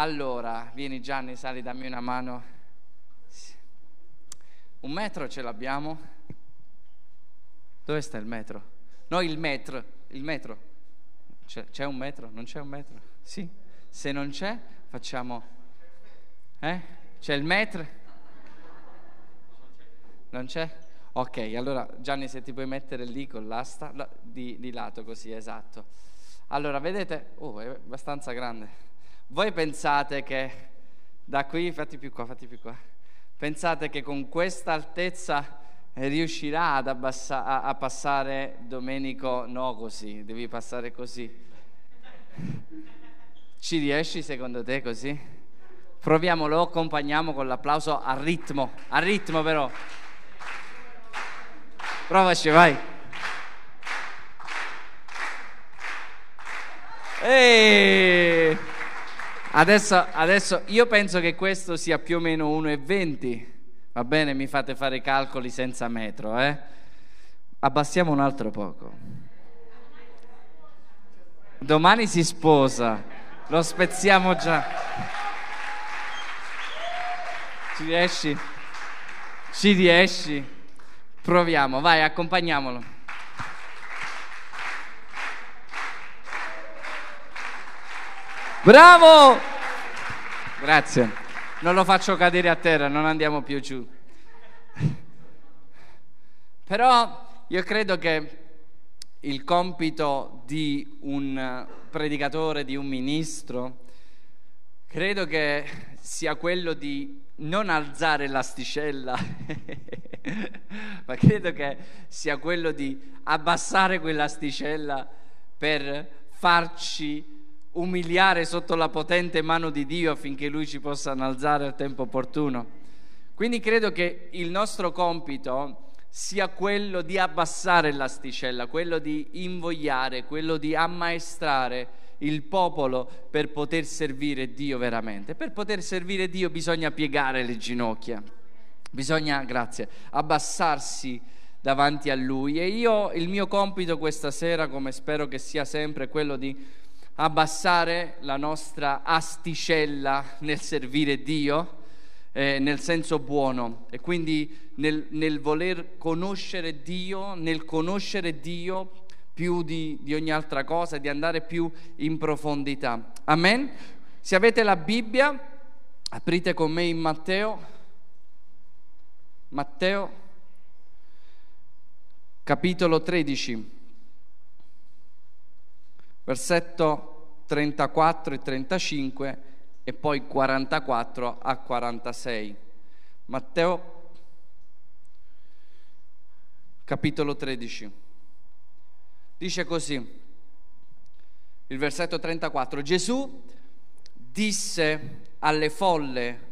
Allora, vieni Gianni, sali, dammi una mano. Un metro ce l'abbiamo? Dove sta il metro? No, il metro, il metro. C'è, c'è un metro? Non c'è un metro? Sì. Se non c'è, facciamo... Eh? C'è il metro? Non c'è? Ok, allora Gianni se ti puoi mettere lì con l'asta, di, di lato così, esatto. Allora, vedete? Oh, è abbastanza grande. Voi pensate che da qui, fatti più qua, fatti più qua, pensate che con questa altezza riuscirà ad abbassa, a, a passare Domenico? No, così, devi passare così. Ci riesci secondo te così? Proviamo, lo accompagniamo con l'applauso a ritmo, a ritmo però. Provaci, vai. Eeeh! Adesso, adesso, io penso che questo sia più o meno 1,20. Va bene, mi fate fare i calcoli senza metro, eh? Abbassiamo un altro poco. Domani si sposa, lo spezziamo già. Ci riesci? Ci riesci? Proviamo, vai, accompagniamolo. Bravo! Grazie. Non lo faccio cadere a terra, non andiamo più giù. Però io credo che il compito di un predicatore, di un ministro, credo che sia quello di non alzare l'asticella, ma credo che sia quello di abbassare quell'asticella per farci umiliare sotto la potente mano di Dio affinché Lui ci possa innalzare al tempo opportuno. Quindi credo che il nostro compito sia quello di abbassare l'asticella, quello di invogliare, quello di ammaestrare il popolo per poter servire Dio veramente. Per poter servire Dio bisogna piegare le ginocchia, bisogna, grazie, abbassarsi davanti a Lui. E io il mio compito questa sera, come spero che sia sempre, è quello di abbassare la nostra asticella nel servire Dio, eh, nel senso buono, e quindi nel, nel, voler conoscere Dio, nel conoscere Dio più di, di ogni altra cosa, di andare più in profondità. Amen? Se avete la Bibbia, aprite con me in Matteo, Matteo, capitolo 13 versetto 34 e 35 e poi 44 a 46. Matteo capitolo 13. Dice così, il versetto 34, Gesù disse alle folle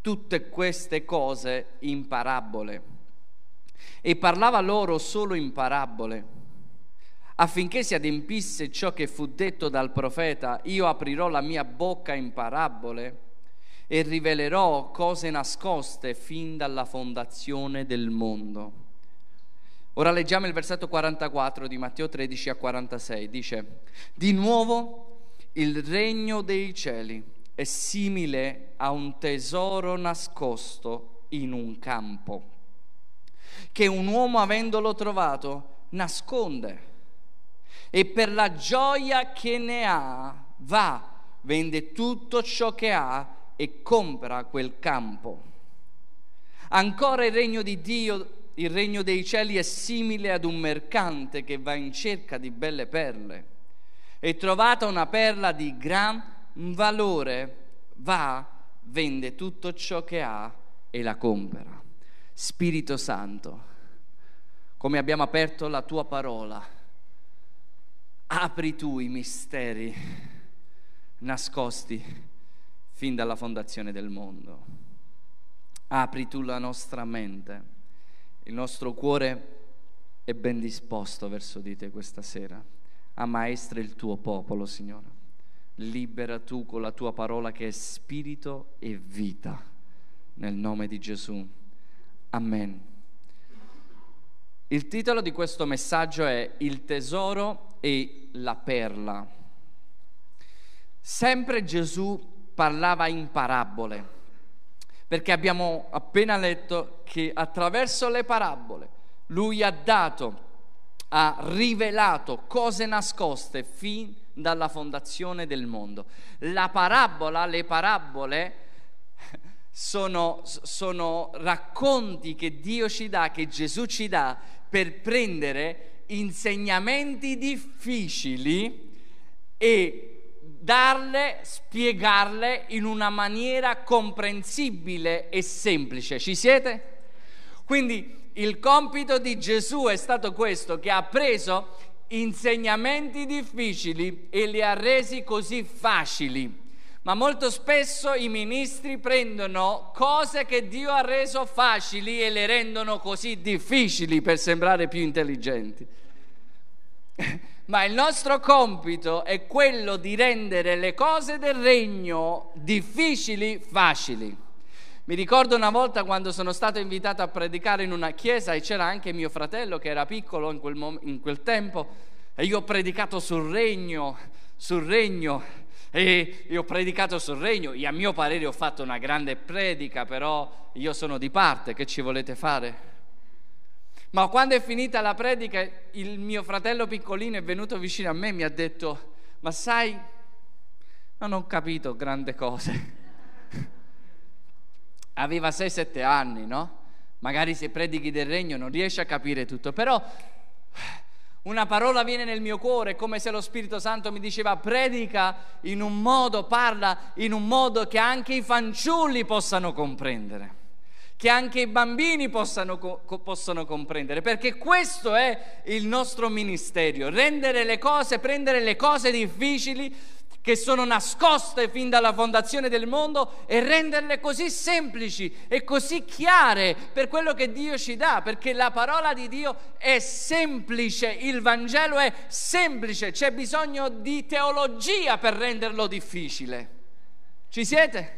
tutte queste cose in parabole e parlava loro solo in parabole affinché si adempisse ciò che fu detto dal profeta, io aprirò la mia bocca in parabole e rivelerò cose nascoste fin dalla fondazione del mondo. Ora leggiamo il versetto 44 di Matteo 13 a 46. Dice, di nuovo il regno dei cieli è simile a un tesoro nascosto in un campo, che un uomo avendolo trovato nasconde e per la gioia che ne ha va, vende tutto ciò che ha e compra quel campo. Ancora il regno di Dio, il regno dei cieli è simile ad un mercante che va in cerca di belle perle e trovata una perla di gran valore, va, vende tutto ciò che ha e la compra. Spirito Santo, come abbiamo aperto la tua parola, apri tu i misteri nascosti fin dalla fondazione del mondo. Apri tu la nostra mente, il nostro cuore è ben disposto verso di te questa sera. Ammaestra il tuo popolo, Signore. Libera tu con la tua parola che è spirito e vita. Nel nome di Gesù. Amen. Il titolo di questo messaggio è Il tesoro e la perla. Sempre Gesù parlava in parabole, perché abbiamo appena letto che attraverso le parabole lui ha dato, ha rivelato cose nascoste fin dalla fondazione del mondo. La parabola, le parabole sono, sono racconti che Dio ci dà, che Gesù ci dà per prendere insegnamenti difficili e darle, spiegarle in una maniera comprensibile e semplice. Ci siete? Quindi il compito di Gesù è stato questo, che ha preso insegnamenti difficili e li ha resi così facili. Ma molto spesso i ministri prendono cose che Dio ha reso facili e le rendono così difficili per sembrare più intelligenti. Ma il nostro compito è quello di rendere le cose del regno difficili facili. Mi ricordo una volta quando sono stato invitato a predicare in una chiesa e c'era anche mio fratello che era piccolo in quel, mom- in quel tempo e io ho predicato sul regno, sul regno e io ho predicato sul regno e a mio parere ho fatto una grande predica, però io sono di parte, che ci volete fare? Ma quando è finita la predica, il mio fratello piccolino è venuto vicino a me e mi ha detto, ma sai, non ho capito grandi cose. Aveva 6-7 anni, no? Magari se predichi del regno non riesce a capire tutto, però una parola viene nel mio cuore, come se lo Spirito Santo mi diceva predica in un modo, parla in un modo che anche i fanciulli possano comprendere, che anche i bambini possano, possano comprendere, perché questo è il nostro ministero, rendere le cose, prendere le cose difficili che sono nascoste fin dalla fondazione del mondo e renderle così semplici e così chiare per quello che Dio ci dà, perché la parola di Dio è semplice, il Vangelo è semplice, c'è bisogno di teologia per renderlo difficile. Ci siete?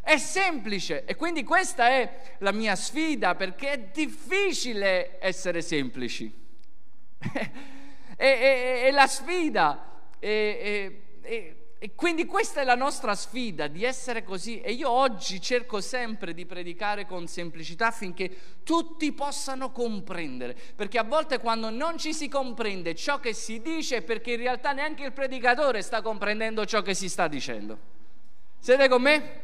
È semplice e quindi questa è la mia sfida perché è difficile essere semplici. e, la sfida. E, e, e quindi questa è la nostra sfida, di essere così. E io oggi cerco sempre di predicare con semplicità affinché tutti possano comprendere. Perché a volte quando non ci si comprende ciò che si dice è perché in realtà neanche il predicatore sta comprendendo ciò che si sta dicendo. Siete con me?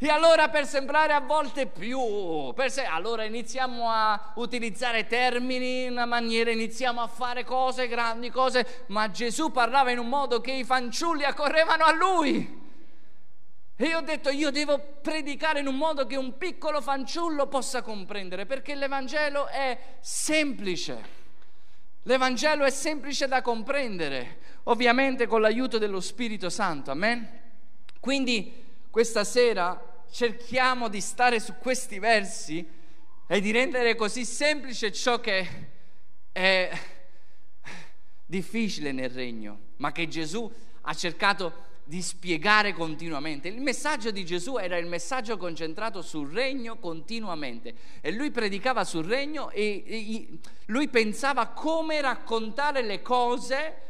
E allora per sembrare a volte più, se, allora iniziamo a utilizzare termini in una maniera, iniziamo a fare cose, grandi cose, ma Gesù parlava in un modo che i fanciulli accorrevano a lui. E io ho detto, io devo predicare in un modo che un piccolo fanciullo possa comprendere, perché l'Evangelo è semplice. L'Evangelo è semplice da comprendere, ovviamente con l'aiuto dello Spirito Santo, amen? Quindi questa sera cerchiamo di stare su questi versi e di rendere così semplice ciò che è difficile nel regno, ma che Gesù ha cercato di spiegare continuamente. Il messaggio di Gesù era il messaggio concentrato sul regno continuamente e lui predicava sul regno e, e lui pensava come raccontare le cose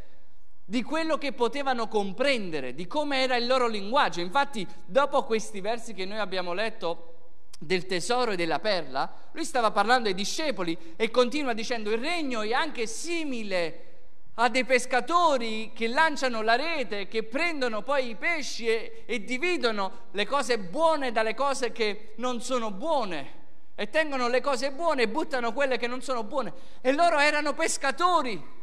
di quello che potevano comprendere, di come era il loro linguaggio. Infatti, dopo questi versi che noi abbiamo letto del tesoro e della perla, lui stava parlando ai discepoli e continua dicendo il regno è anche simile a dei pescatori che lanciano la rete, che prendono poi i pesci e, e dividono le cose buone dalle cose che non sono buone e tengono le cose buone e buttano quelle che non sono buone. E loro erano pescatori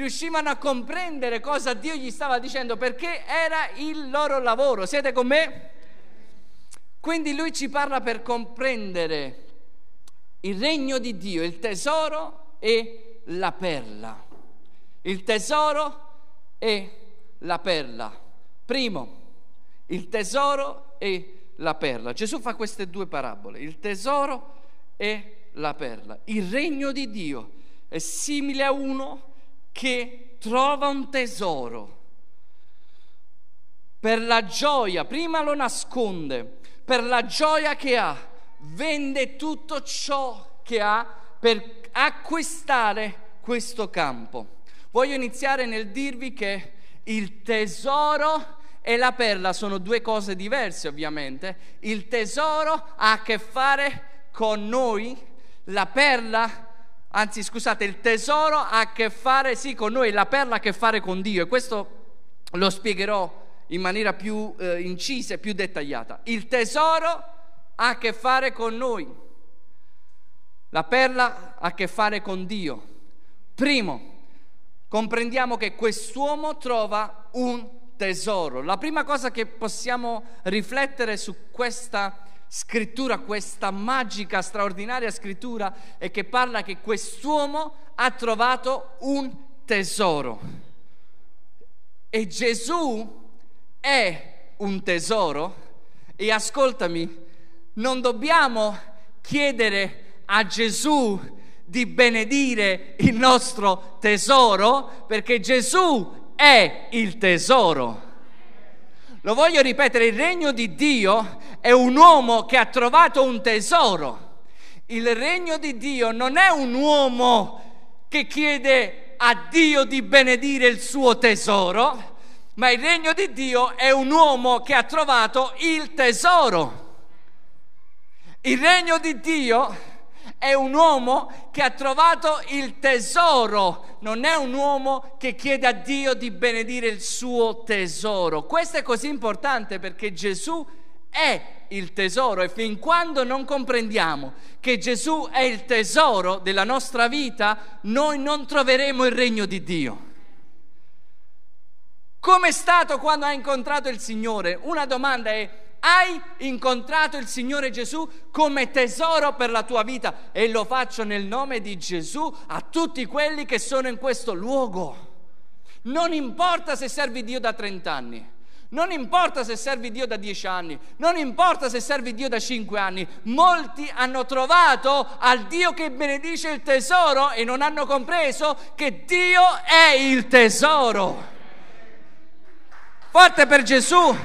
riuscivano a comprendere cosa Dio gli stava dicendo perché era il loro lavoro. Siete con me? Quindi lui ci parla per comprendere il regno di Dio, il tesoro e la perla. Il tesoro e la perla. Primo, il tesoro e la perla. Gesù fa queste due parabole, il tesoro e la perla. Il regno di Dio è simile a uno che trova un tesoro. Per la gioia, prima lo nasconde, per la gioia che ha, vende tutto ciò che ha per acquistare questo campo. Voglio iniziare nel dirvi che il tesoro e la perla sono due cose diverse ovviamente. Il tesoro ha a che fare con noi, la perla, anzi scusate, il tesoro ha a che fare sì con noi, la perla ha a che fare con Dio e questo lo spiegherò in maniera più eh, incisa e più dettagliata. Il tesoro ha a che fare con noi, la perla ha a che fare con Dio. Primo, comprendiamo che quest'uomo trova un tesoro. La prima cosa che possiamo riflettere su questa scrittura, questa magica, straordinaria scrittura, è che parla che quest'uomo ha trovato un tesoro. E Gesù è un tesoro. E ascoltami, non dobbiamo chiedere a Gesù di benedire il nostro tesoro perché Gesù è il tesoro. Lo voglio ripetere, il regno di Dio è un uomo che ha trovato un tesoro. Il regno di Dio non è un uomo che chiede a Dio di benedire il suo tesoro, ma il regno di Dio è un uomo che ha trovato il tesoro. Il regno di Dio è un uomo che ha trovato il tesoro, non è un uomo che chiede a Dio di benedire il suo tesoro. Questo è così importante perché Gesù è il tesoro e fin quando non comprendiamo che Gesù è il tesoro della nostra vita, noi non troveremo il regno di Dio. Come è stato quando hai incontrato il Signore? Una domanda è hai incontrato il Signore Gesù come tesoro per la tua vita e lo faccio nel nome di Gesù a tutti quelli che sono in questo luogo. Non importa se servi Dio da 30 anni. Non importa se servi Dio da dieci anni, non importa se servi Dio da cinque anni, molti hanno trovato al Dio che benedice il tesoro e non hanno compreso che Dio è il tesoro. Forte per Gesù.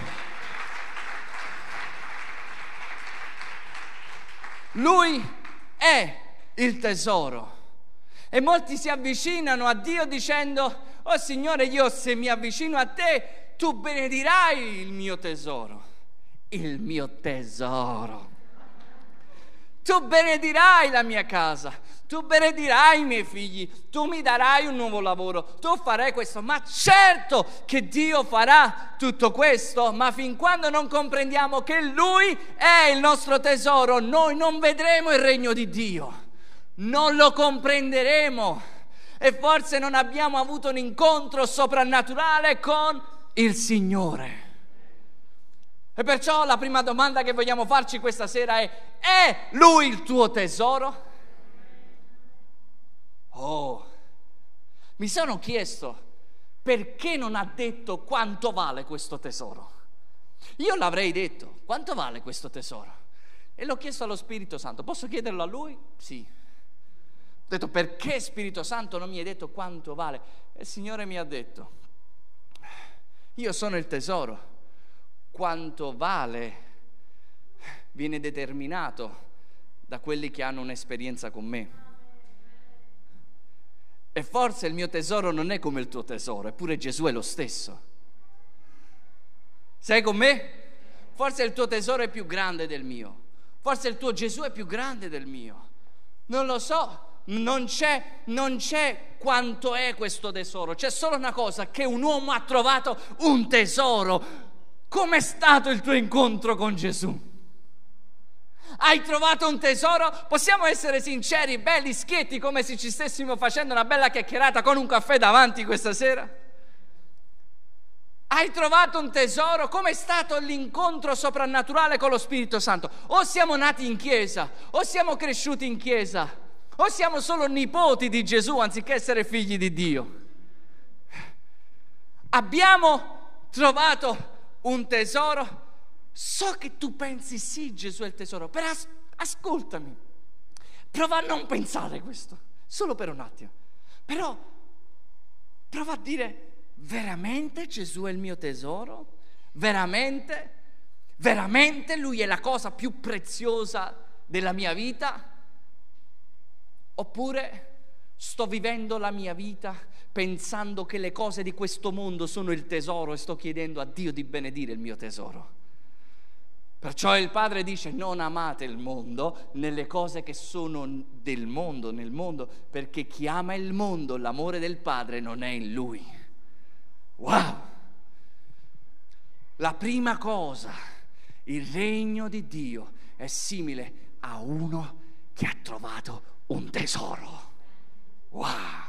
Lui è il tesoro. E molti si avvicinano a Dio dicendo, oh Signore, io se mi avvicino a te, tu benedirai il mio tesoro. Il mio tesoro. Tu benedirai la mia casa, tu benedirai i miei figli, tu mi darai un nuovo lavoro, tu farai questo. Ma certo che Dio farà tutto questo, ma fin quando non comprendiamo che Lui è il nostro tesoro, noi non vedremo il regno di Dio, non lo comprenderemo e forse non abbiamo avuto un incontro soprannaturale con il Signore. E perciò la prima domanda che vogliamo farci questa sera è, è Lui il tuo tesoro? Oh, mi sono chiesto perché non ha detto quanto vale questo tesoro. Io l'avrei detto, quanto vale questo tesoro? E l'ho chiesto allo Spirito Santo, posso chiederlo a lui? Sì. Ho detto, perché Spirito Santo non mi hai detto quanto vale? E il Signore mi ha detto, io sono il tesoro quanto vale viene determinato da quelli che hanno un'esperienza con me. E forse il mio tesoro non è come il tuo tesoro, eppure Gesù è lo stesso. Sei con me? Forse il tuo tesoro è più grande del mio. Forse il tuo Gesù è più grande del mio. Non lo so, non c'è, non c'è quanto è questo tesoro. C'è solo una cosa, che un uomo ha trovato un tesoro Com'è stato il tuo incontro con Gesù? Hai trovato un tesoro? Possiamo essere sinceri, belli schietti, come se ci stessimo facendo una bella chiacchierata con un caffè davanti questa sera? Hai trovato un tesoro? Com'è stato l'incontro soprannaturale con lo Spirito Santo? O siamo nati in chiesa, o siamo cresciuti in chiesa, o siamo solo nipoti di Gesù anziché essere figli di Dio. Abbiamo trovato un tesoro? So che tu pensi sì, Gesù è il tesoro, però as- ascoltami, prova a non pensare questo, solo per un attimo. Però prova a dire, veramente Gesù è il mio tesoro? Veramente? Veramente Lui è la cosa più preziosa della mia vita? Oppure sto vivendo la mia vita pensando che le cose di questo mondo sono il tesoro e sto chiedendo a Dio di benedire il mio tesoro. Perciò il Padre dice non amate il mondo nelle cose che sono del mondo, nel mondo, perché chi ama il mondo, l'amore del Padre non è in lui. Wow! La prima cosa, il regno di Dio è simile a uno che ha trovato un tesoro. Wow!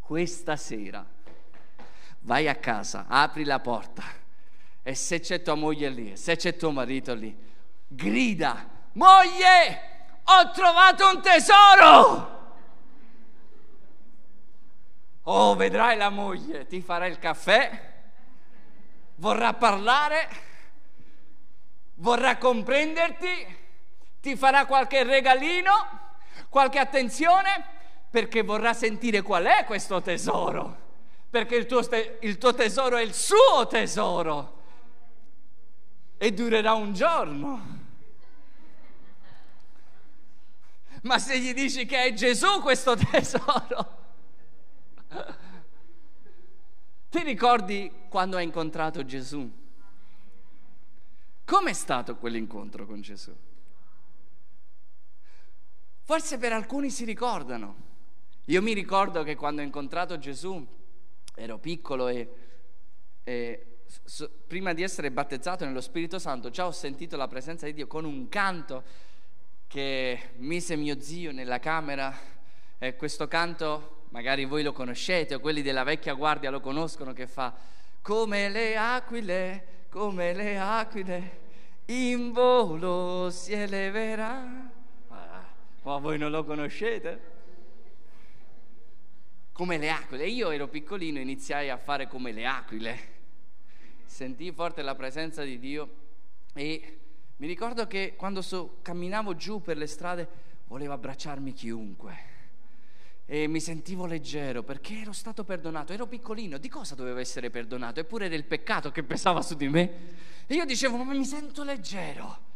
Questa sera vai a casa, apri la porta e se c'è tua moglie lì, se c'è tuo marito lì, grida, moglie, ho trovato un tesoro! Oh, vedrai la moglie, ti farà il caffè, vorrà parlare, vorrà comprenderti, ti farà qualche regalino, qualche attenzione, perché vorrà sentire qual è questo tesoro, perché il tuo, il tuo tesoro è il suo tesoro e durerà un giorno. Ma se gli dici che è Gesù questo tesoro, ti ricordi quando hai incontrato Gesù? Com'è stato quell'incontro con Gesù? Forse per alcuni si ricordano. Io mi ricordo che quando ho incontrato Gesù ero piccolo e, e prima di essere battezzato nello Spirito Santo, già ho sentito la presenza di Dio con un canto che mise mio zio nella camera. E questo canto, magari voi lo conoscete, o quelli della vecchia guardia lo conoscono, che fa come le aquile, come le aquile, in volo si eleverà. Ma voi non lo conoscete? Come le aquile. Io ero piccolino e iniziai a fare come le aquile sentii forte la presenza di Dio e mi ricordo che quando so, camminavo giù per le strade volevo abbracciarmi chiunque e mi sentivo leggero perché ero stato perdonato, ero piccolino, di cosa dovevo essere perdonato? Eppure era il peccato che pesava su di me. E io dicevo, ma mi sento leggero.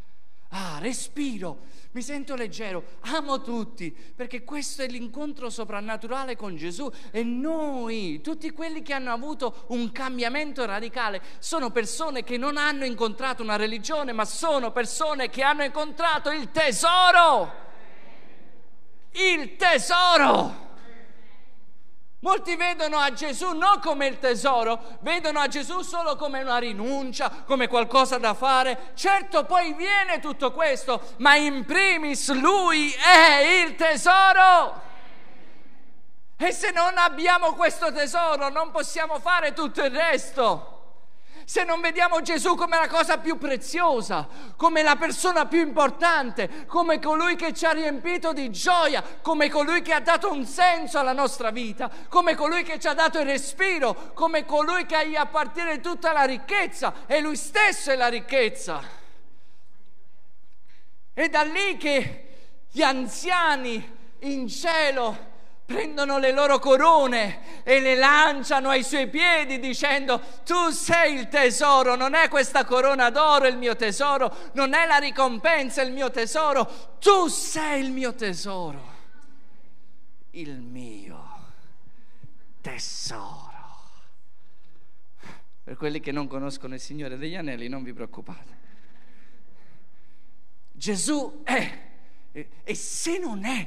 Ah, respiro, mi sento leggero, amo tutti, perché questo è l'incontro soprannaturale con Gesù e noi, tutti quelli che hanno avuto un cambiamento radicale, sono persone che non hanno incontrato una religione, ma sono persone che hanno incontrato il tesoro. Il tesoro. Molti vedono a Gesù non come il tesoro, vedono a Gesù solo come una rinuncia, come qualcosa da fare. Certo poi viene tutto questo, ma in primis lui è il tesoro. E se non abbiamo questo tesoro non possiamo fare tutto il resto se non vediamo Gesù come la cosa più preziosa, come la persona più importante, come colui che ci ha riempito di gioia, come colui che ha dato un senso alla nostra vita, come colui che ci ha dato il respiro, come colui che gli appartiene tutta la ricchezza e lui stesso è la ricchezza. È da lì che gli anziani in cielo prendono le loro corone e le lanciano ai suoi piedi dicendo tu sei il tesoro, non è questa corona d'oro il mio tesoro, non è la ricompensa il mio tesoro, tu sei il mio tesoro, il mio tesoro. Per quelli che non conoscono il Signore degli Anelli non vi preoccupate. Gesù è, e se non è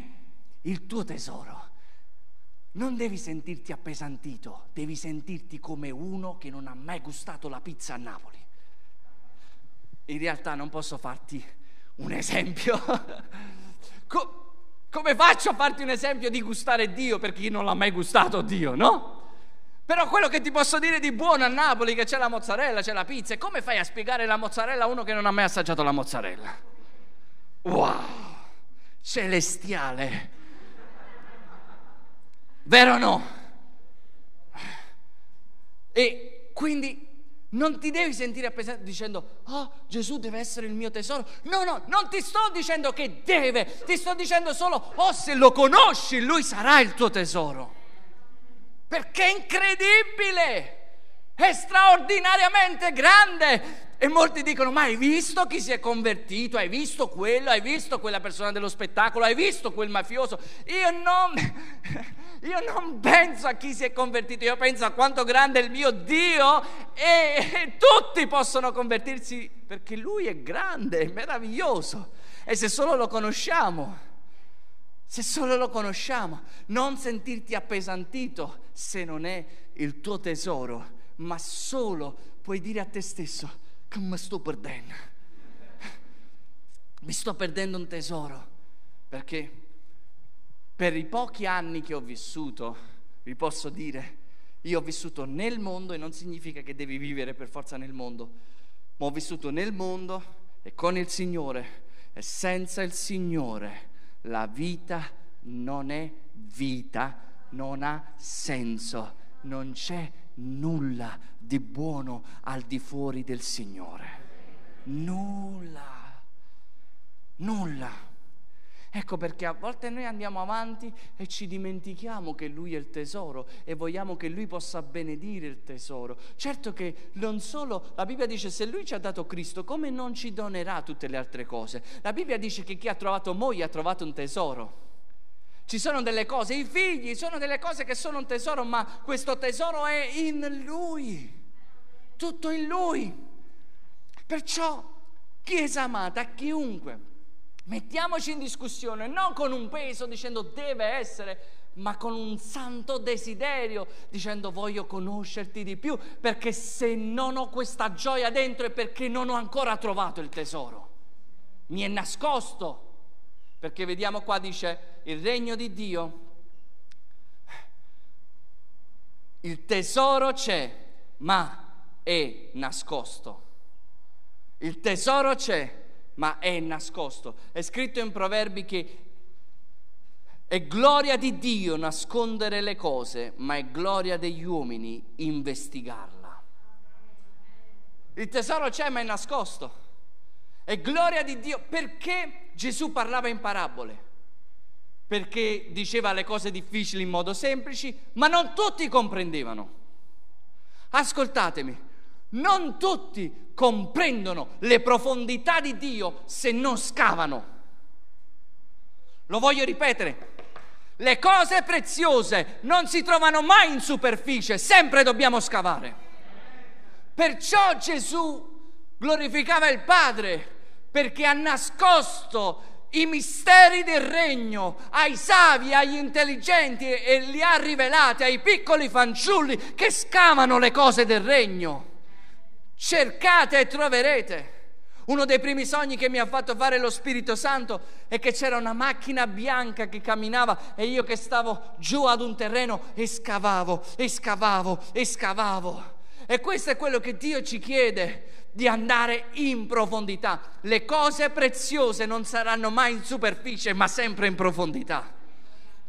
il tuo tesoro, non devi sentirti appesantito, devi sentirti come uno che non ha mai gustato la pizza a Napoli. In realtà non posso farti un esempio. Co- come faccio a farti un esempio di gustare Dio per chi non l'ha mai gustato Dio, no? Però quello che ti posso dire di buono a Napoli, che c'è la mozzarella, c'è la pizza, e come fai a spiegare la mozzarella a uno che non ha mai assaggiato la mozzarella? Wow, celestiale Vero o no? E quindi non ti devi sentire appesante dicendo, oh Gesù deve essere il mio tesoro. No, no, non ti sto dicendo che deve, ti sto dicendo solo, oh se lo conosci, lui sarà il tuo tesoro. Perché è incredibile, è straordinariamente grande. E molti dicono, ma hai visto chi si è convertito? Hai visto quello? Hai visto quella persona dello spettacolo? Hai visto quel mafioso? Io non... Io non penso a chi si è convertito, io penso a quanto grande è il mio Dio e, e tutti possono convertirsi perché Lui è grande, è meraviglioso. E se solo lo conosciamo, se solo lo conosciamo, non sentirti appesantito se non è il tuo tesoro, ma solo puoi dire a te stesso mi sto perdendo. Mi sto perdendo un tesoro perché per i pochi anni che ho vissuto, vi posso dire, io ho vissuto nel mondo e non significa che devi vivere per forza nel mondo, ma ho vissuto nel mondo e con il Signore e senza il Signore la vita non è vita, non ha senso, non c'è nulla di buono al di fuori del Signore. Nulla, nulla. Ecco perché a volte noi andiamo avanti e ci dimentichiamo che Lui è il tesoro e vogliamo che Lui possa benedire il tesoro. Certo che non solo, la Bibbia dice se Lui ci ha dato Cristo, come non ci donerà tutte le altre cose? La Bibbia dice che chi ha trovato moglie ha trovato un tesoro. Ci sono delle cose, i figli sono delle cose che sono un tesoro, ma questo tesoro è in Lui, tutto in Lui. Perciò, Chiesa amata, chiunque Mettiamoci in discussione non con un peso dicendo deve essere, ma con un santo desiderio dicendo voglio conoscerti di più, perché se non ho questa gioia dentro è perché non ho ancora trovato il tesoro. Mi è nascosto. Perché vediamo qua dice il regno di Dio. Il tesoro c'è, ma è nascosto. Il tesoro c'è, ma è nascosto. È scritto in Proverbi che è gloria di Dio nascondere le cose, ma è gloria degli uomini investigarla. Il tesoro c'è, ma è nascosto. È gloria di Dio perché Gesù parlava in parabole. Perché diceva le cose difficili in modo semplice, ma non tutti comprendevano. Ascoltatemi, non tutti comprendono le profondità di Dio se non scavano. Lo voglio ripetere. Le cose preziose non si trovano mai in superficie, sempre dobbiamo scavare. Perciò Gesù glorificava il Padre perché ha nascosto i misteri del regno ai savi, agli intelligenti e li ha rivelati ai piccoli fanciulli che scavano le cose del regno cercate e troverete. Uno dei primi sogni che mi ha fatto fare lo Spirito Santo è che c'era una macchina bianca che camminava e io che stavo giù ad un terreno e scavavo, e scavavo, e scavavo. E questo è quello che Dio ci chiede, di andare in profondità. Le cose preziose non saranno mai in superficie, ma sempre in profondità.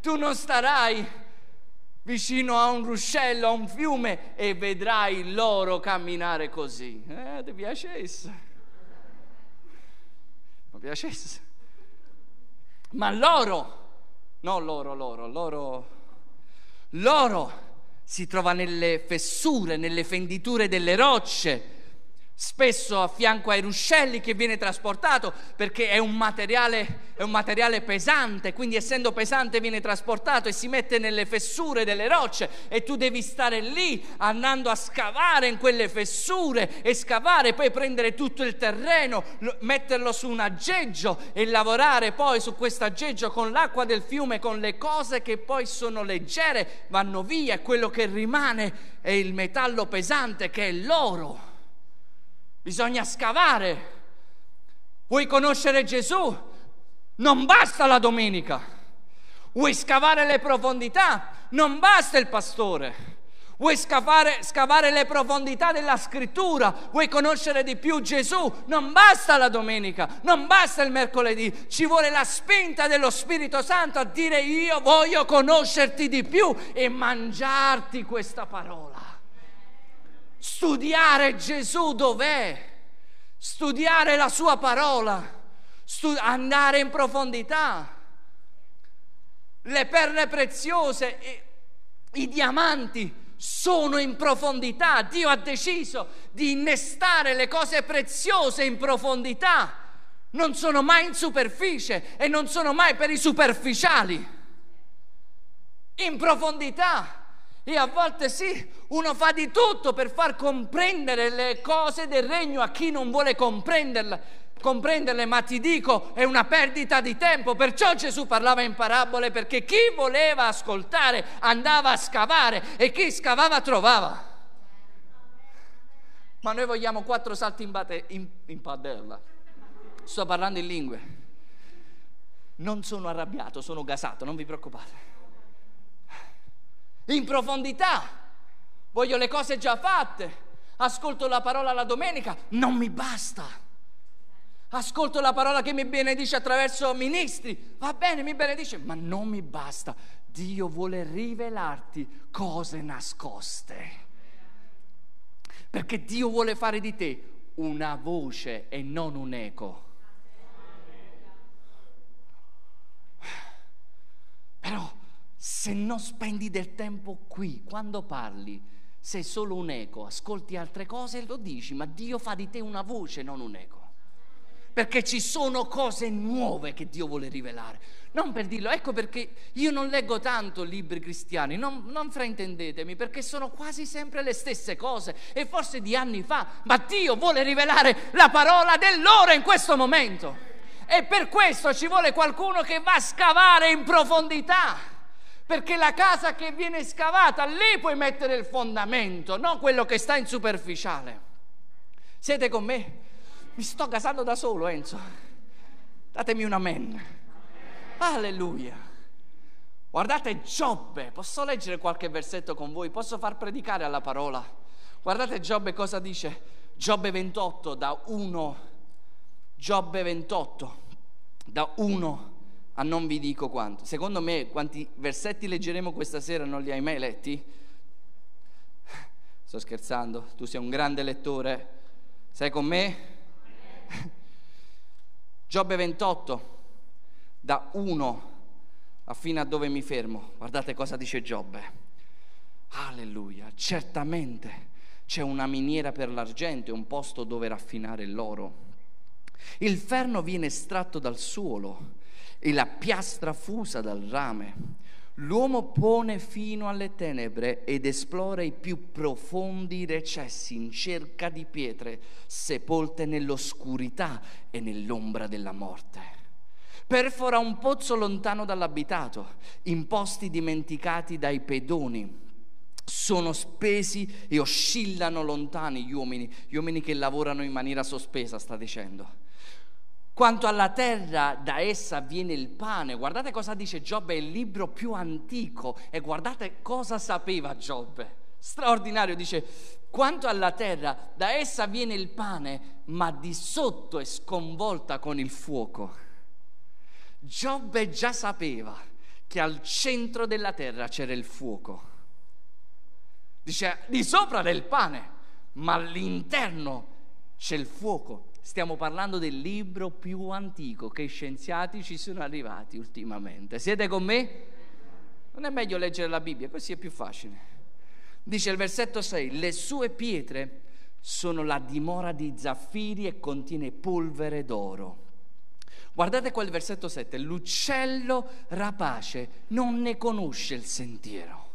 Tu non starai vicino a un ruscello, a un fiume e vedrai loro camminare così. Eh, ti piacesse? Mi piacesse? Ma loro, no loro, loro, loro, loro si trova nelle fessure, nelle fenditure delle rocce, spesso a fianco ai ruscelli che viene trasportato perché è un, materiale, è un materiale pesante, quindi essendo pesante viene trasportato e si mette nelle fessure delle rocce e tu devi stare lì andando a scavare in quelle fessure e scavare, poi prendere tutto il terreno, metterlo su un aggeggio e lavorare poi su questo aggeggio con l'acqua del fiume, con le cose che poi sono leggere, vanno via quello che rimane è il metallo pesante che è l'oro bisogna scavare. Vuoi conoscere Gesù? Non basta la domenica. Vuoi scavare le profondità? Non basta il pastore. Vuoi scavare, scavare, le profondità della scrittura? Vuoi conoscere di più Gesù? Non basta la domenica, non basta il mercoledì, ci vuole la spinta dello Spirito Santo a dire io voglio conoscerti di più e mangiarti questa parola studiare Gesù dov'è, studiare la sua parola, stud- andare in profondità. Le perle preziose, i, i diamanti sono in profondità. Dio ha deciso di innestare le cose preziose in profondità. Non sono mai in superficie e non sono mai per i superficiali. in profondità. E a volte sì, uno fa di tutto per far comprendere le cose del regno a chi non vuole comprenderle comprenderle, ma ti dico è una perdita di tempo. Perciò Gesù parlava in parabole perché chi voleva ascoltare andava a scavare e chi scavava trovava. Ma noi vogliamo quattro salti in, bate, in, in padella. Sto parlando in lingue. Non sono arrabbiato, sono gasato, non vi preoccupate. In profondità, voglio le cose già fatte. Ascolto la parola la domenica, non mi basta ascolto la parola che mi benedice attraverso ministri, va bene, mi benedice, ma non mi basta. Dio vuole rivelarti cose nascoste. Perché Dio vuole fare di te una voce e non un eco. Però se non spendi del tempo qui, quando parli, sei solo un eco, ascolti altre cose e lo dici, ma Dio fa di te una voce, non un eco perché ci sono cose nuove che Dio vuole rivelare. Non per dirlo, ecco perché io non leggo tanto libri cristiani, non, non fraintendetemi, perché sono quasi sempre le stesse cose e forse di anni fa, ma Dio vuole rivelare la parola dell'ora in questo momento. E per questo ci vuole qualcuno che va a scavare in profondità perché la casa che viene scavata, lì puoi mettere il fondamento, non quello che sta in superficiale. Siete con me? Mi sto gasando da solo, Enzo. Datemi un amen. Alleluia. Guardate Giobbe, posso leggere qualche versetto con voi? Posso far predicare alla parola? Guardate Giobbe cosa dice. Giobbe 28 da 1. Giobbe 28 da 1 a non vi dico quanto. Secondo me quanti versetti leggeremo questa sera non li hai mai letti? Sto scherzando, tu sei un grande lettore. Sei con me? Giobbe 28, da 1 a fino a dove mi fermo. Guardate cosa dice Giobbe. Alleluia, certamente c'è una miniera per l'argento e un posto dove raffinare l'oro. Il ferno viene estratto dal suolo e la piastra fusa dal rame. L'uomo pone fino alle tenebre ed esplora i più profondi recessi in cerca di pietre sepolte nell'oscurità e nell'ombra della morte. Perfora un pozzo lontano dall'abitato, in posti dimenticati dai pedoni. Sono spesi e oscillano lontani gli uomini, gli uomini che lavorano in maniera sospesa, sta dicendo quanto alla terra, da essa viene il pane. Guardate cosa dice Giobbe, è il libro più antico e guardate cosa sapeva Giobbe. Straordinario, dice, quanto alla terra, da essa viene il pane, ma di sotto è sconvolta con il fuoco. Giobbe già sapeva che al centro della terra c'era il fuoco. Dice, di sopra del pane, ma all'interno c'è il fuoco. Stiamo parlando del libro più antico che scienziati ci sono arrivati ultimamente. Siete con me? Non è meglio leggere la Bibbia, così è più facile. Dice il versetto 6, le sue pietre sono la dimora di zaffiri e contiene polvere d'oro. Guardate quel versetto 7, l'uccello rapace non ne conosce il sentiero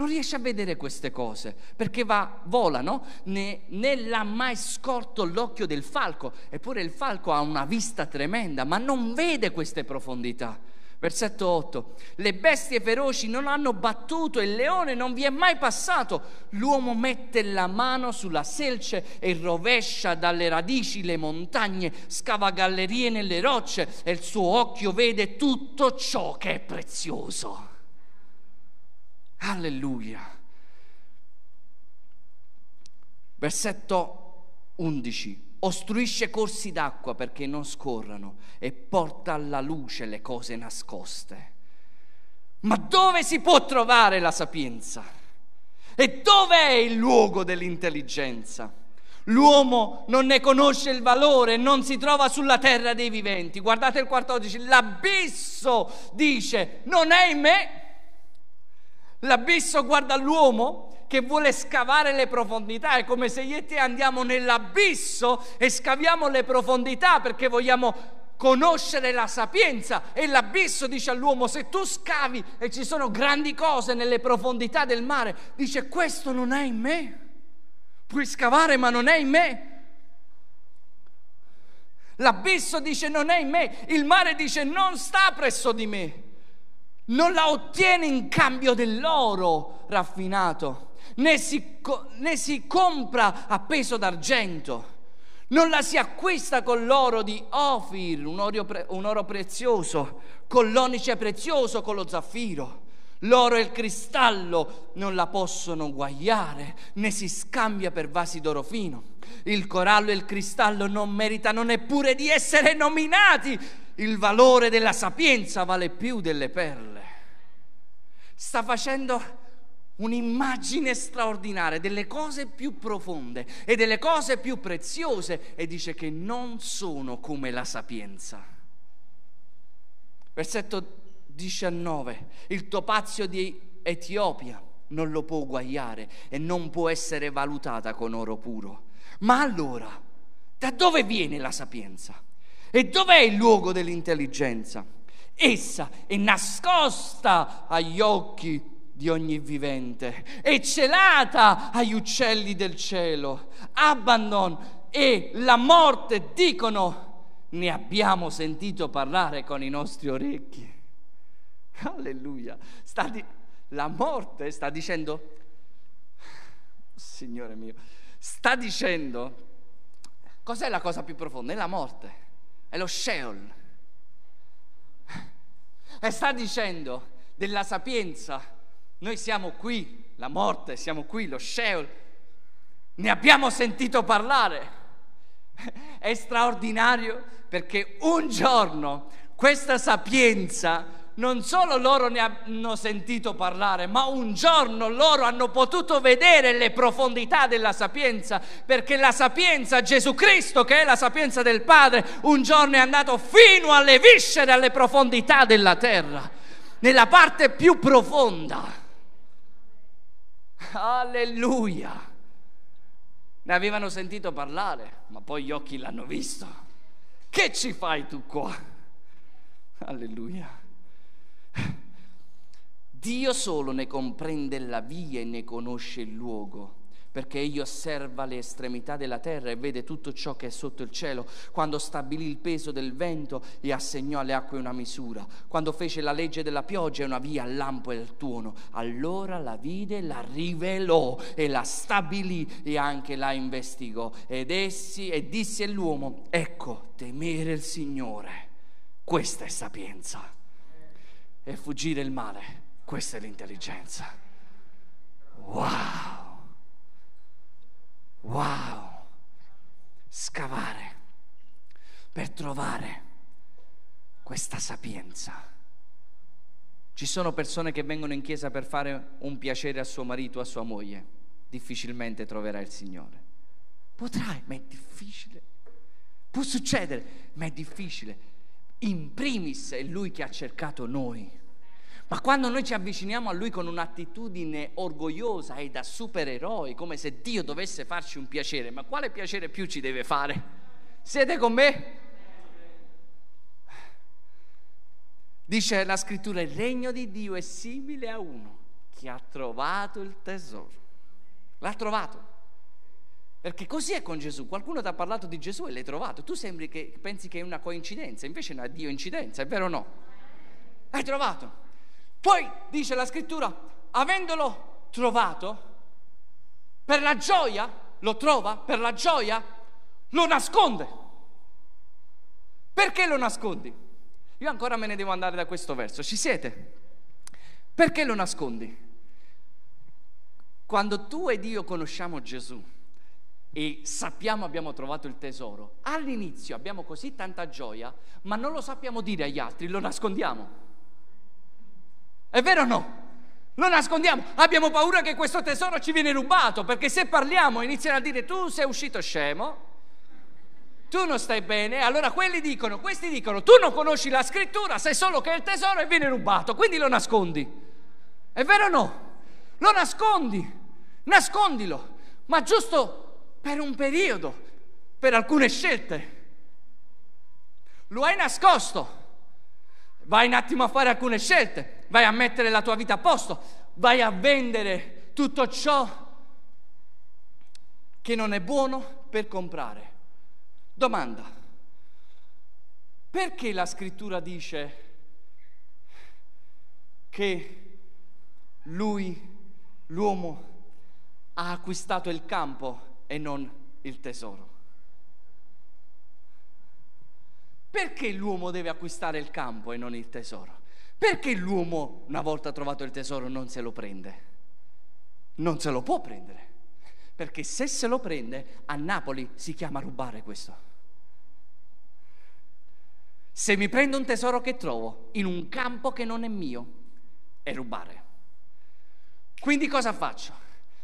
non riesce a vedere queste cose perché va, vola, no? Ne, né l'ha mai scorto l'occhio del falco, eppure il falco ha una vista tremenda, ma non vede queste profondità. Versetto 8. Le bestie feroci non hanno battuto, il leone non vi è mai passato. L'uomo mette la mano sulla selce e rovescia dalle radici le montagne, scava gallerie nelle rocce e il suo occhio vede tutto ciò che è prezioso. Alleluia. Versetto 11. Ostruisce corsi d'acqua perché non scorrano e porta alla luce le cose nascoste. Ma dove si può trovare la sapienza? E dove è il luogo dell'intelligenza? L'uomo non ne conosce il valore, non si trova sulla terra dei viventi. Guardate il 14, l'abisso dice, non è in me, L'abisso guarda l'uomo che vuole scavare le profondità, è come se io e te andiamo nell'abisso e scaviamo le profondità perché vogliamo conoscere la sapienza e l'abisso dice all'uomo se tu scavi e ci sono grandi cose nelle profondità del mare, dice questo non è in me. Puoi scavare ma non è in me. L'abisso dice non è in me, il mare dice non sta presso di me. Non la ottiene in cambio dell'oro raffinato, né si, né si compra a peso d'argento non la si acquista con l'oro di Ofir, un oro, pre- un oro prezioso, con l'onice prezioso, con lo zaffiro. L'oro e il cristallo non la possono guagliare, né si scambia per vasi d'oro fino. Il corallo e il cristallo non meritano neppure di essere nominati. Il valore della sapienza vale più delle perle. Sta facendo un'immagine straordinaria delle cose più profonde e delle cose più preziose e dice che non sono come la sapienza. Versetto 19, il topazio di Etiopia non lo può uguagliare e non può essere valutata con oro puro. Ma allora, da dove viene la sapienza? E dov'è il luogo dell'intelligenza? Essa è nascosta agli occhi di ogni vivente, è celata agli uccelli del cielo. Abaddon e la morte dicono, ne abbiamo sentito parlare con i nostri orecchi. Alleluia. Di... la morte sta dicendo, Signore mio, sta dicendo, cos'è la cosa più profonda? È la morte, è lo Sheol. E sta dicendo della sapienza noi siamo qui, la morte, siamo qui, lo Sheol. Ne abbiamo sentito parlare. È straordinario perché un giorno questa sapienza non solo loro ne hanno sentito parlare, ma un giorno loro hanno potuto vedere le profondità della sapienza, perché la sapienza, Gesù Cristo, che è la sapienza del Padre, un giorno è andato fino alle viscere, alle profondità della terra, nella parte più profonda. Alleluia! Ne avevano sentito parlare, ma poi gli occhi l'hanno visto. Che ci fai tu qua? Alleluia. Dio solo ne comprende la via e ne conosce il luogo perché egli osserva le estremità della terra e vede tutto ciò che è sotto il cielo, quando stabilì il peso del vento e assegnò alle acque una misura, quando fece la legge della pioggia e una via al lampo e al tuono, allora la vide, la rivelò e la stabilì e anche la investigò. Ed essi e disse all'uomo, ecco, temere il Signore, questa è sapienza. E fuggire il male, questa è l'intelligenza. Wow! Wow! Scavare per trovare questa sapienza. Ci sono persone che vengono in chiesa per fare un piacere a suo marito a sua moglie. Difficilmente troverai il Signore. Potrai, ma è difficile. Può succedere, ma è difficile. In primis è Lui che ha cercato noi. Ma quando noi ci avviciniamo a Lui con un'attitudine orgogliosa e da supereroi, come se Dio dovesse farci un piacere, ma quale piacere più ci deve fare? Siete con me? Dice la scrittura, il regno di Dio è simile a uno che ha trovato il tesoro. L'ha trovato. Perché così è con Gesù. Qualcuno ti ha parlato di Gesù e l'hai trovato. Tu sembri che pensi che è una coincidenza, invece è una Dio incidenza, è vero o no? Hai trovato. Poi dice la scrittura, avendolo trovato, per la gioia, lo trova, per la gioia, lo nasconde. Perché lo nascondi? Io ancora me ne devo andare da questo verso. Ci siete? Perché lo nascondi? Quando tu ed io conosciamo Gesù e sappiamo abbiamo trovato il tesoro, all'inizio abbiamo così tanta gioia, ma non lo sappiamo dire agli altri, lo nascondiamo. È vero o no? Lo nascondiamo, abbiamo paura che questo tesoro ci viene rubato, perché se parliamo iniziano a dire tu sei uscito scemo, tu non stai bene, allora quelli dicono, questi dicono, tu non conosci la scrittura, sai solo che è il tesoro e viene rubato, quindi lo nascondi. È vero o no? Lo nascondi, nascondilo, ma giusto per un periodo, per alcune scelte. lo hai nascosto. Vai un attimo a fare alcune scelte, vai a mettere la tua vita a posto, vai a vendere tutto ciò che non è buono per comprare. Domanda, perché la scrittura dice che lui, l'uomo, ha acquistato il campo e non il tesoro? Perché l'uomo deve acquistare il campo e non il tesoro? Perché l'uomo, una volta trovato il tesoro, non se lo prende? Non se lo può prendere. Perché se se lo prende, a Napoli si chiama rubare questo. Se mi prendo un tesoro che trovo in un campo che non è mio, è rubare. Quindi cosa faccio?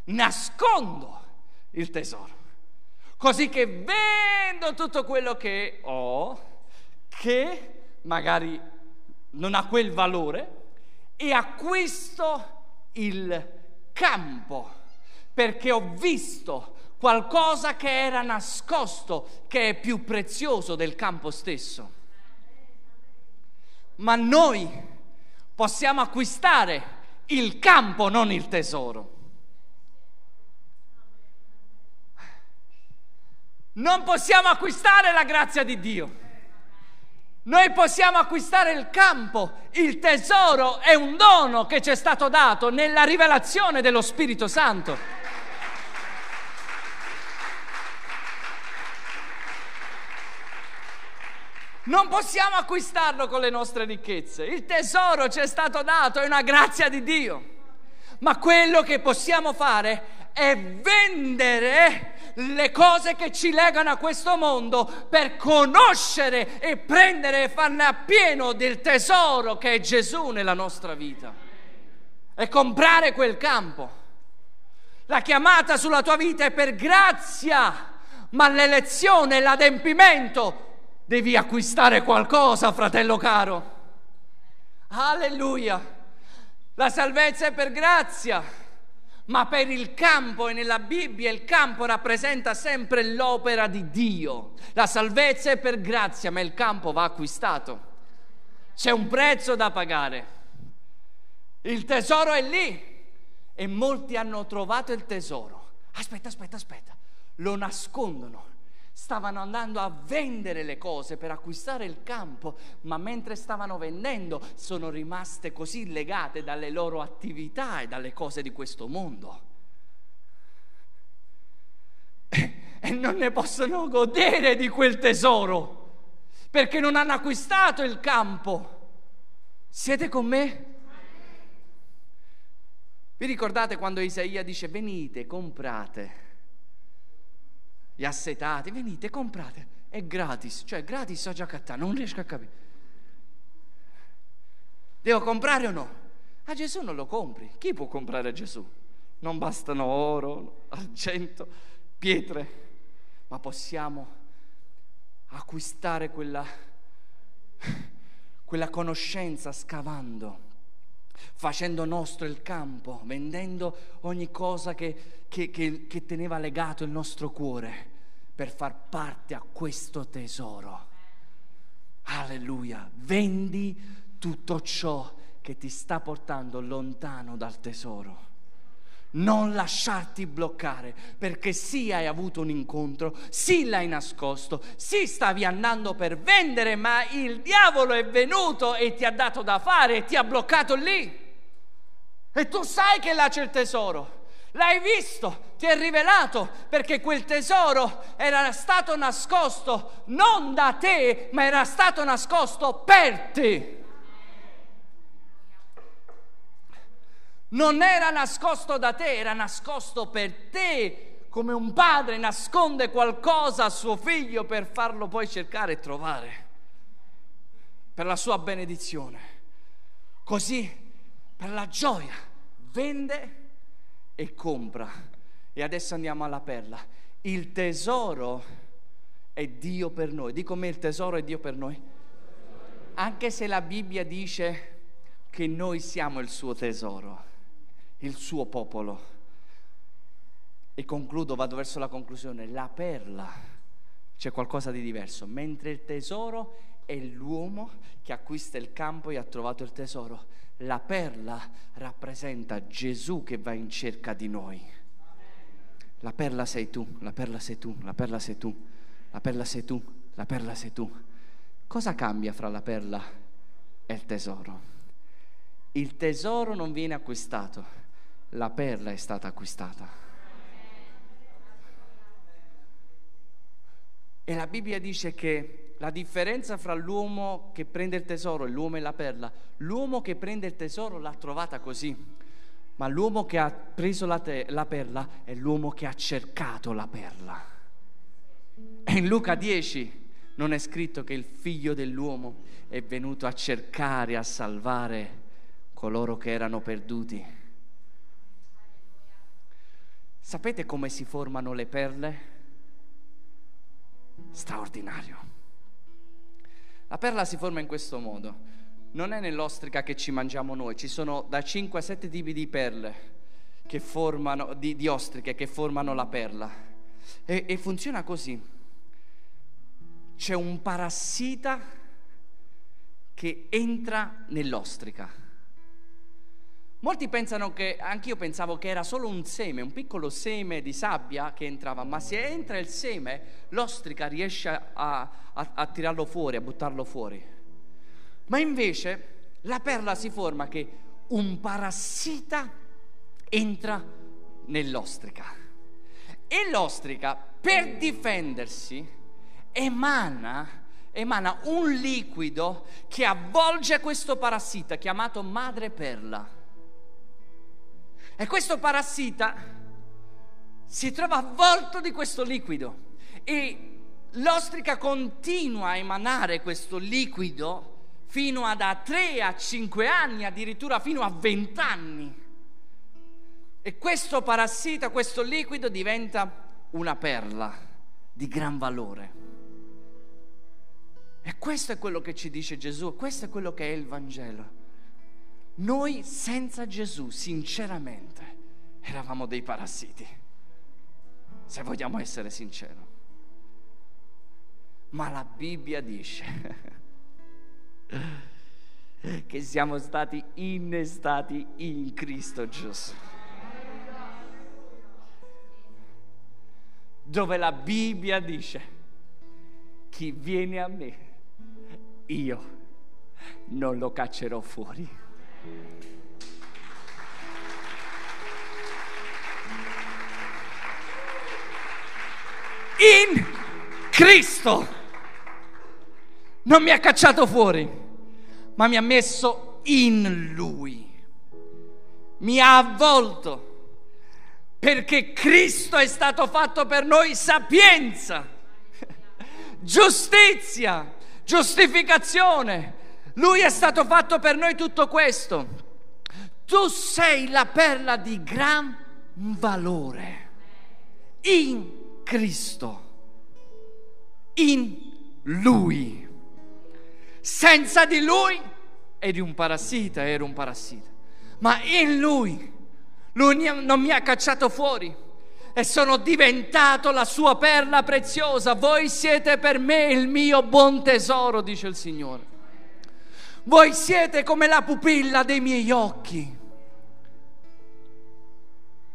Nascondo il tesoro, così che vendo tutto quello che ho che magari non ha quel valore e acquisto il campo perché ho visto qualcosa che era nascosto, che è più prezioso del campo stesso. Ma noi possiamo acquistare il campo, non il tesoro. Non possiamo acquistare la grazia di Dio. Noi possiamo acquistare il campo, il tesoro è un dono che ci è stato dato nella rivelazione dello Spirito Santo. Non possiamo acquistarlo con le nostre ricchezze. Il tesoro ci è stato dato, è una grazia di Dio. Ma quello che possiamo fare è vendere le cose che ci legano a questo mondo per conoscere e prendere e farne appieno del tesoro che è Gesù nella nostra vita. E comprare quel campo. La chiamata sulla tua vita è per grazia, ma l'elezione, l'adempimento, devi acquistare qualcosa, fratello caro. Alleluia. La salvezza è per grazia ma per il campo e nella Bibbia il campo rappresenta sempre l'opera di Dio. La salvezza è per grazia, ma il campo va acquistato. C'è un prezzo da pagare. Il tesoro è lì e molti hanno trovato il tesoro. Aspetta, aspetta, aspetta. Lo nascondono stavano andando a vendere le cose per acquistare il campo, ma mentre stavano vendendo sono rimaste così legate dalle loro attività e dalle cose di questo mondo. E non ne possono godere di quel tesoro, perché non hanno acquistato il campo. Siete con me? Vi ricordate quando Isaia dice venite, comprate? Gli assetati, venite, comprate, è gratis, cioè gratis ho già cattato, non riesco a capire. Devo comprare o no? A Gesù non lo compri. Chi può comprare a Gesù? Non bastano oro, argento, pietre, ma possiamo acquistare quella, quella conoscenza scavando, facendo nostro il campo, vendendo ogni cosa che che, che, che teneva legato il nostro cuore per far parte a questo tesoro. Alleluia, vendi tutto ciò che ti sta portando lontano dal tesoro. Non lasciarti bloccare, perché sì hai avuto un incontro, sì l'hai nascosto, sì stavi andando per vendere, ma il diavolo è venuto e ti ha dato da fare e ti ha bloccato lì. E tu sai che là c'è il tesoro. L'hai visto, ti è rivelato, perché quel tesoro era stato nascosto non da te, ma era stato nascosto per te. Non era nascosto da te, era nascosto per te, come un padre nasconde qualcosa a suo figlio per farlo poi cercare e trovare, per la sua benedizione. Così, per la gioia, vende e compra. E adesso andiamo alla perla. Il tesoro è Dio per noi. Dico me il tesoro è Dio per noi. Anche se la Bibbia dice che noi siamo il suo tesoro, il suo popolo. E concludo, vado verso la conclusione. La perla c'è qualcosa di diverso, mentre il tesoro è l'uomo che acquista il campo e ha trovato il tesoro. La perla rappresenta Gesù che va in cerca di noi. La perla sei tu, la perla sei tu, la perla sei tu, la perla sei tu, la perla sei tu. Cosa cambia fra la perla e il tesoro? Il tesoro non viene acquistato, la perla è stata acquistata. E la Bibbia dice che la differenza fra l'uomo che prende il tesoro e l'uomo e la perla, l'uomo che prende il tesoro l'ha trovata così, ma l'uomo che ha preso la, te- la perla è l'uomo che ha cercato la perla. E in Luca 10 non è scritto che il figlio dell'uomo è venuto a cercare, a salvare coloro che erano perduti. Sapete come si formano le perle? straordinario. La perla si forma in questo modo. Non è nell'ostrica che ci mangiamo noi, ci sono da 5 a 7 tipi di perle che formano, di, di ostriche che formano la perla. E, e funziona così. C'è un parassita che entra nell'ostrica Molti pensano che, anch'io pensavo che era solo un seme, un piccolo seme di sabbia che entrava, ma se entra il seme, l'ostrica riesce a, a, a tirarlo fuori, a buttarlo fuori. Ma invece la perla si forma che un parassita entra nell'ostrica e l'ostrica per difendersi emana emana un liquido che avvolge questo parassita chiamato madreperla. E questo parassita si trova avvolto di questo liquido e l'ostrica continua a emanare questo liquido fino a da 3 a 5 anni, addirittura fino a 20 anni. E questo parassita, questo liquido diventa una perla di gran valore. E questo è quello che ci dice Gesù, questo è quello che è il Vangelo. Noi senza Gesù, sinceramente, eravamo dei parassiti, se vogliamo essere sinceri. Ma la Bibbia dice che siamo stati innestati in Cristo Gesù. Dove la Bibbia dice, chi viene a me, io non lo caccerò fuori. In Cristo non mi ha cacciato fuori, ma mi ha messo in Lui. Mi ha avvolto perché Cristo è stato fatto per noi sapienza, giustizia, giustificazione, lui è stato fatto per noi tutto questo. Tu sei la perla di gran valore in Cristo, in Lui. Senza di Lui eri un parassita, ero un parassita. Ma in Lui, Lui non mi ha cacciato fuori e sono diventato la sua perla preziosa. Voi siete per me il mio buon tesoro, dice il Signore. Voi siete come la pupilla dei miei occhi.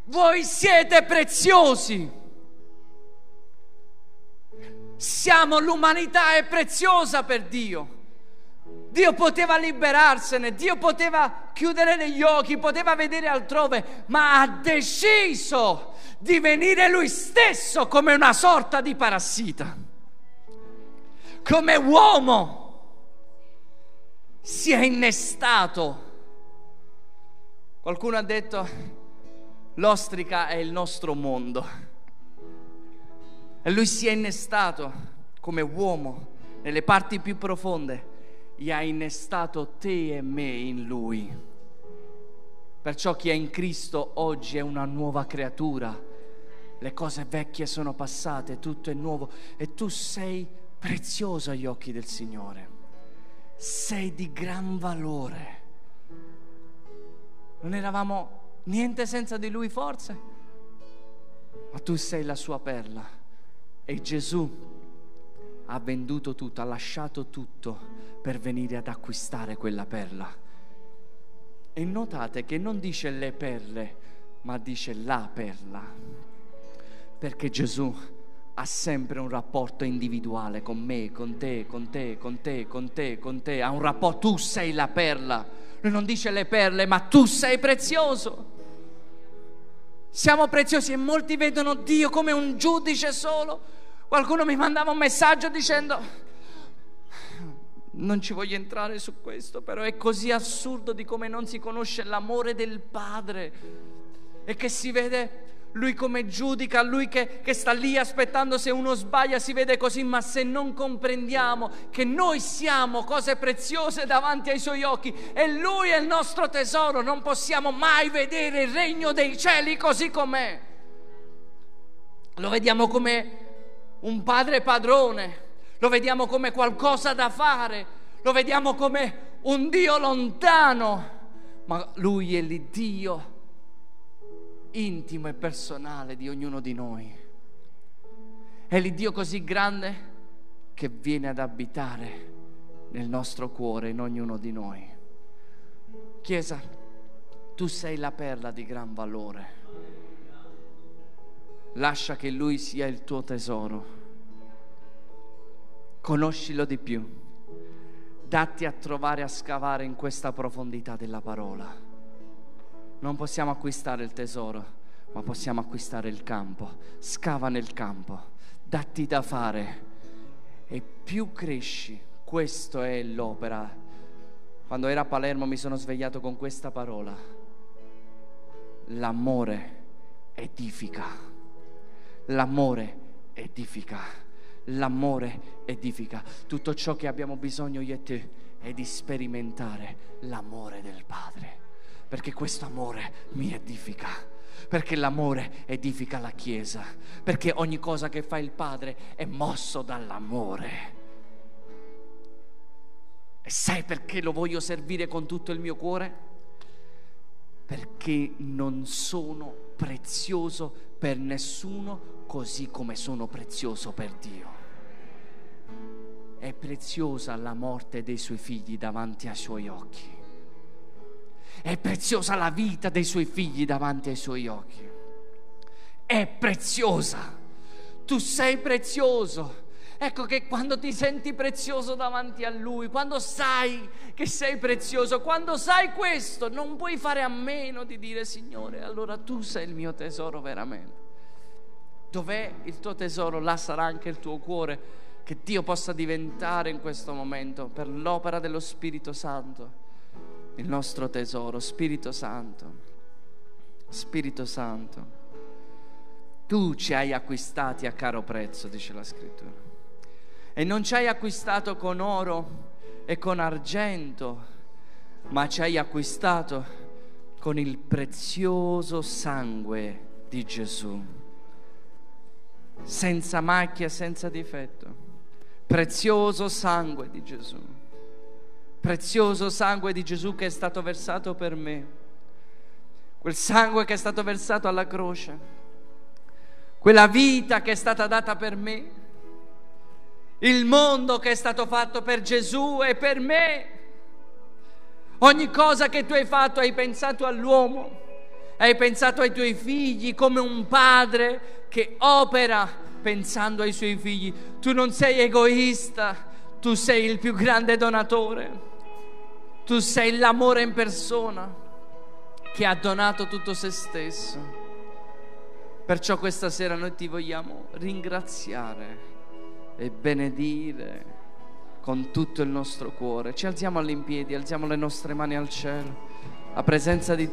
Voi siete preziosi. Siamo l'umanità è preziosa per Dio. Dio poteva liberarsene, Dio poteva chiudere gli occhi, poteva vedere altrove, ma ha deciso di venire lui stesso come una sorta di parassita, come uomo si è innestato. Qualcuno ha detto l'ostrica è il nostro mondo. E lui si è innestato come uomo nelle parti più profonde e ha innestato te e me in lui. Perciò chi è in Cristo oggi è una nuova creatura. Le cose vecchie sono passate, tutto è nuovo e tu sei prezioso agli occhi del Signore sei di gran valore. Non eravamo niente senza di lui forse, ma tu sei la sua perla e Gesù ha venduto tutto, ha lasciato tutto per venire ad acquistare quella perla. E notate che non dice le perle, ma dice la perla. Perché Gesù ha sempre un rapporto individuale con me, con te, con te, con te, con te, con te. Ha un rapporto, tu sei la perla. Lui non dice le perle, ma tu sei prezioso. Siamo preziosi e molti vedono Dio come un giudice solo. Qualcuno mi mandava un messaggio dicendo, non ci voglio entrare su questo, però è così assurdo di come non si conosce l'amore del Padre e che si vede lui come giudica, lui che, che, sta lì aspettando se uno sbaglia, si vede così, ma se non comprendiamo che noi siamo cose preziose davanti ai suoi occhi e lui è il nostro tesoro, non possiamo mai vedere il regno dei cieli così com'è. Lo vediamo come un padre padrone, lo vediamo come qualcosa da fare, lo vediamo come un Dio lontano, ma lui è l'Iddio intimo e personale di ognuno di noi. È l'Iddio così grande che viene ad abitare nel nostro cuore, in ognuno di noi. Chiesa, tu sei la perla di gran valore. Lascia che Lui sia il tuo tesoro. Conoscilo di più. Datti a trovare, a scavare in questa profondità della parola non possiamo acquistare il tesoro, ma possiamo acquistare il campo. Scava nel campo, datti da fare e più cresci. Questa è l'opera. Quando ero a Palermo mi sono svegliato con questa parola. L'amore edifica. L'amore edifica. L'amore edifica. Tutto ciò che abbiamo bisogno io e te è di sperimentare l'amore del Padre perché questo amore mi edifica, perché l'amore edifica la Chiesa, perché ogni cosa che fa il Padre è mosso dall'amore. E sai perché lo voglio servire con tutto il mio cuore? Perché non sono prezioso per nessuno così come sono prezioso per Dio. È preziosa la morte dei suoi figli davanti ai suoi occhi è preziosa la vita dei suoi figli davanti ai suoi occhi. È preziosa. Tu sei prezioso. Ecco che quando ti senti prezioso davanti a Lui, quando sai che sei prezioso, quando sai questo, non puoi fare a meno di dire Signore, allora tu sei il mio tesoro veramente. Dov'è il tuo tesoro? Là sarà anche il tuo cuore. Che Dio possa diventare in questo momento per l'opera dello Spirito Santo il nostro tesoro, Spirito Santo. Spirito Santo, tu ci hai acquistati a caro prezzo, dice la scrittura. E non ci hai acquistato con oro e con argento, ma ci hai acquistato con il prezioso sangue di Gesù, senza macchia, senza difetto. Prezioso sangue di Gesù prezioso sangue di Gesù che è stato versato per me, quel sangue che è stato versato alla croce, quella vita che è stata data per me, il mondo che è stato fatto per Gesù e per me. Ogni cosa che tu hai fatto hai pensato all'uomo, hai pensato ai tuoi figli come un padre che opera pensando ai suoi figli. Tu non sei egoista, tu sei il più grande donatore. Tu sei l'amore in persona che ha donato tutto se stesso. Perciò questa sera noi ti vogliamo ringraziare e benedire con tutto il nostro cuore. Ci alziamo all'impiedi, alziamo le nostre mani al cielo. La presenza di Dio.